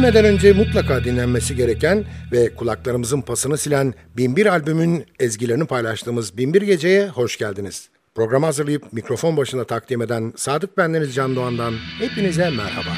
Ölmeden önce mutlaka dinlenmesi gereken ve kulaklarımızın pasını silen Binbir albümün ezgilerini paylaştığımız Binbir Gece'ye hoş geldiniz. Programı hazırlayıp mikrofon başında takdim eden Sadık Bendeniz Can Doğan'dan hepinize merhaba.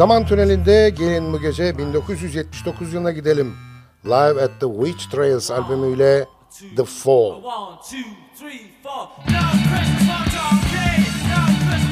Zaman tünelinde gelin bu gece 1979 yılına gidelim. Live at the Witch Trails albümüyle The Fall. One, two, three, four. No Christmas for John Kay. No Christmas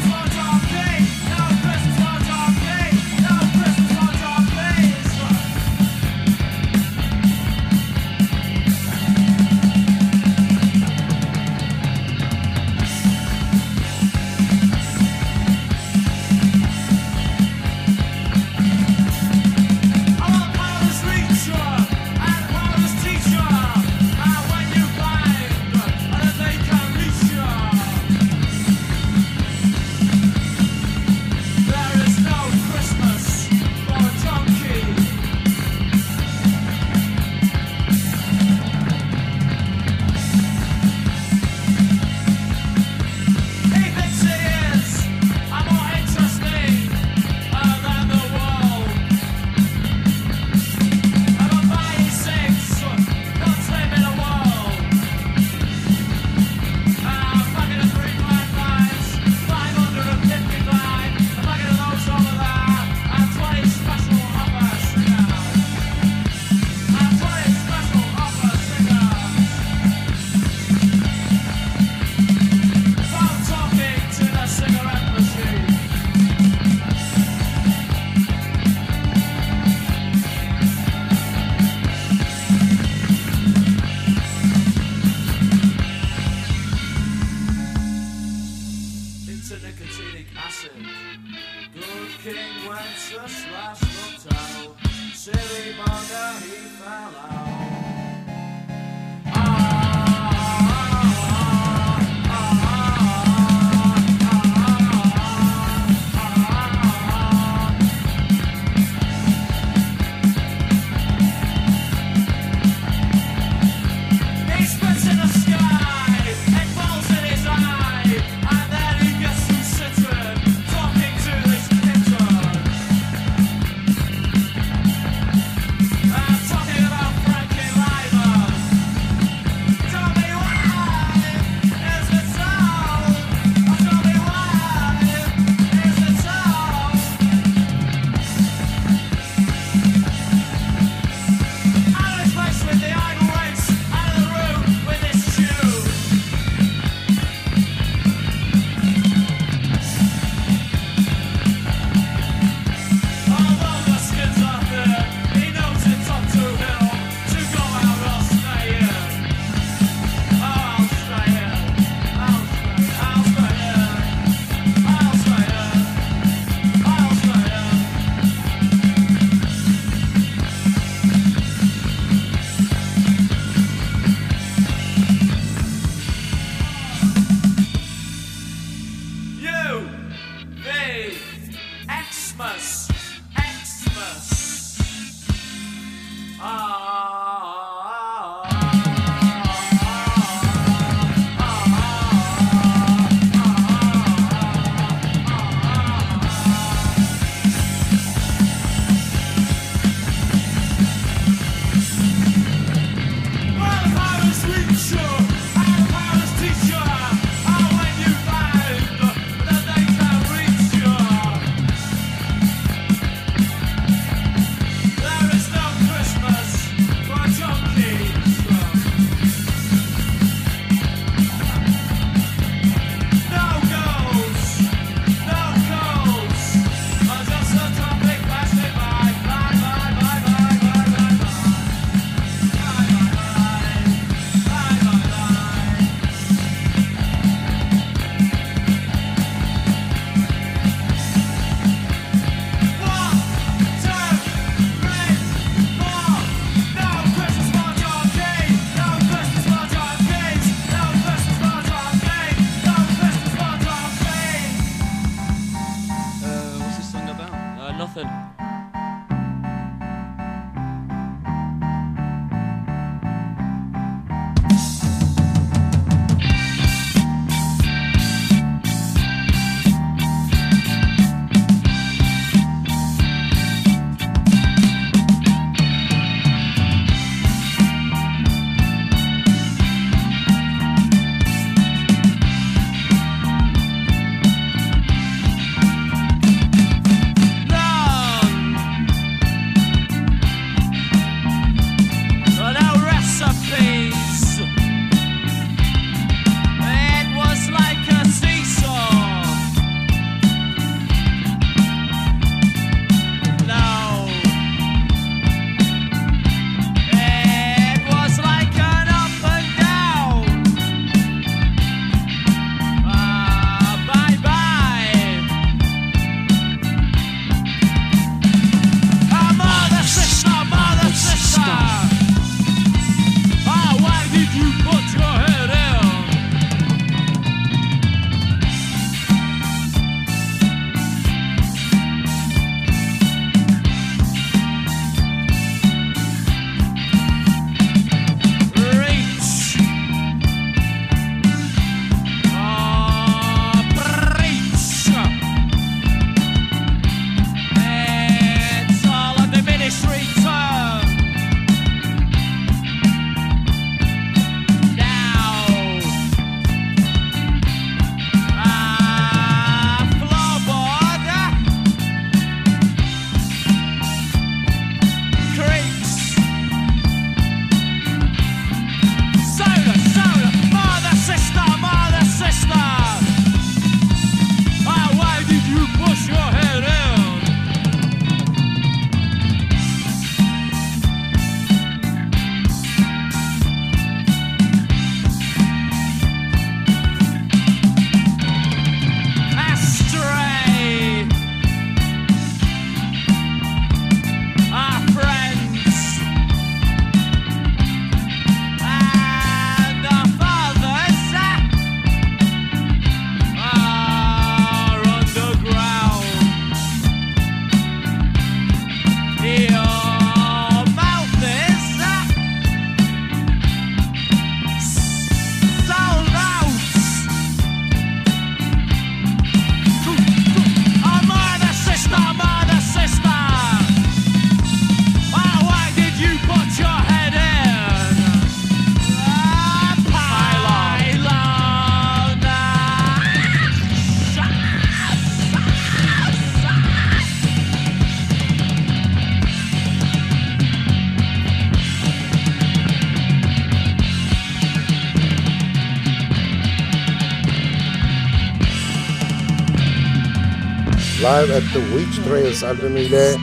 live at the Witch Trail San Miguel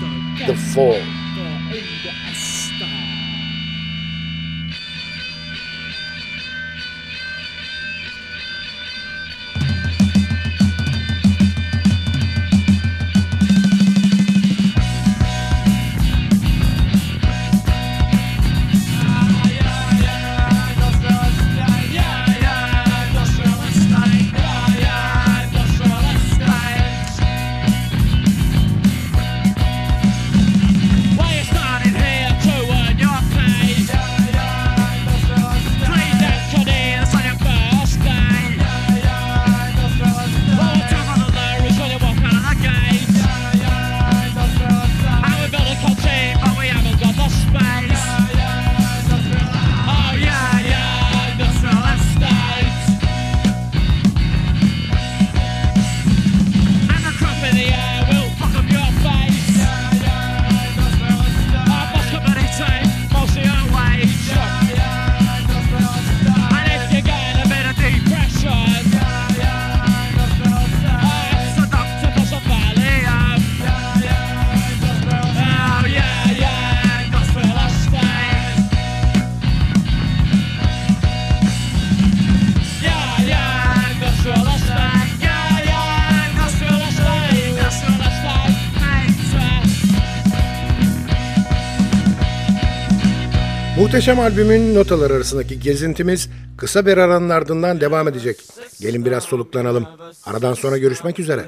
the Fall. Muhteşem albümün notalar arasındaki gezintimiz kısa bir aranın ardından devam edecek. Gelin biraz soluklanalım. Aradan sonra görüşmek üzere.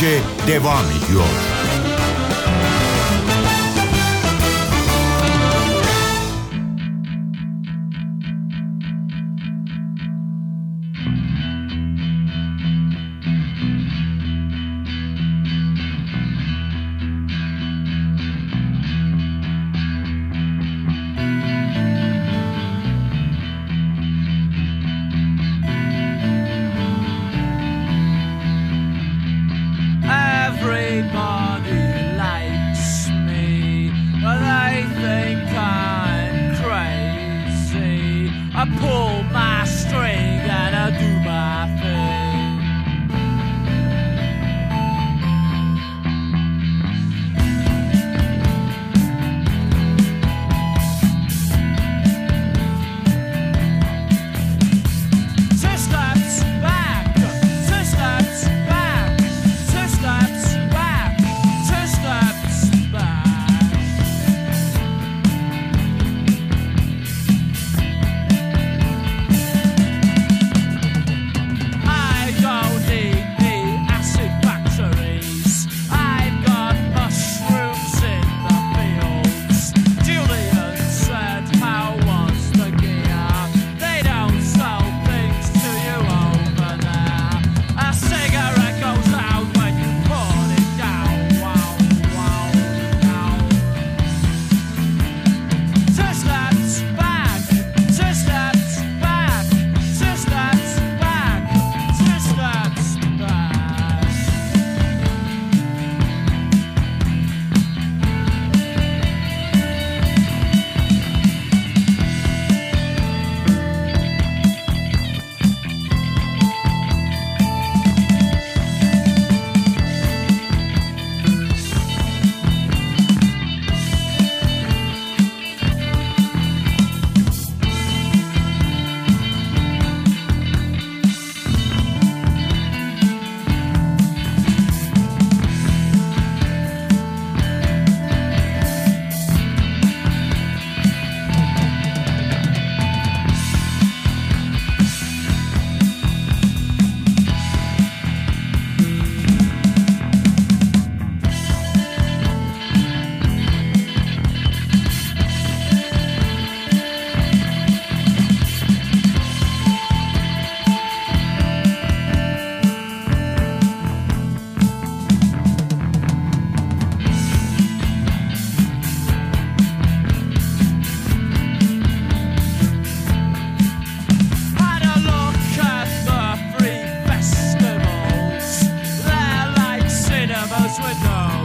Gece devam ediyor. would know.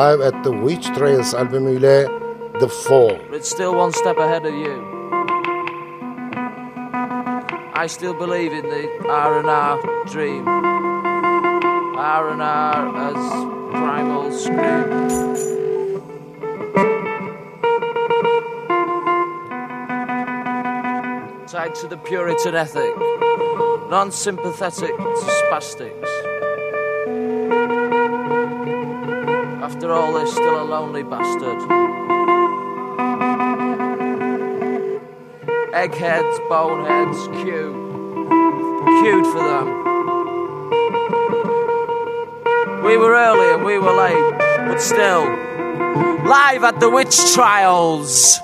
live at the Witch Trails albümüyle The Fall. It's still one step ahead of you. I still believe in the R&R dream. R&R as primal scream. tied to the Puritan ethic, non sympathetic to spastics. after all this, still a lonely bastard. Eggheads, boneheads, queue. Queued for them. We were early and we were late, but still. Live at the witch trials.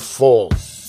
False.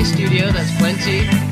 Studio, that's Plenty,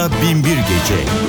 Doğan'la Binbir Gece.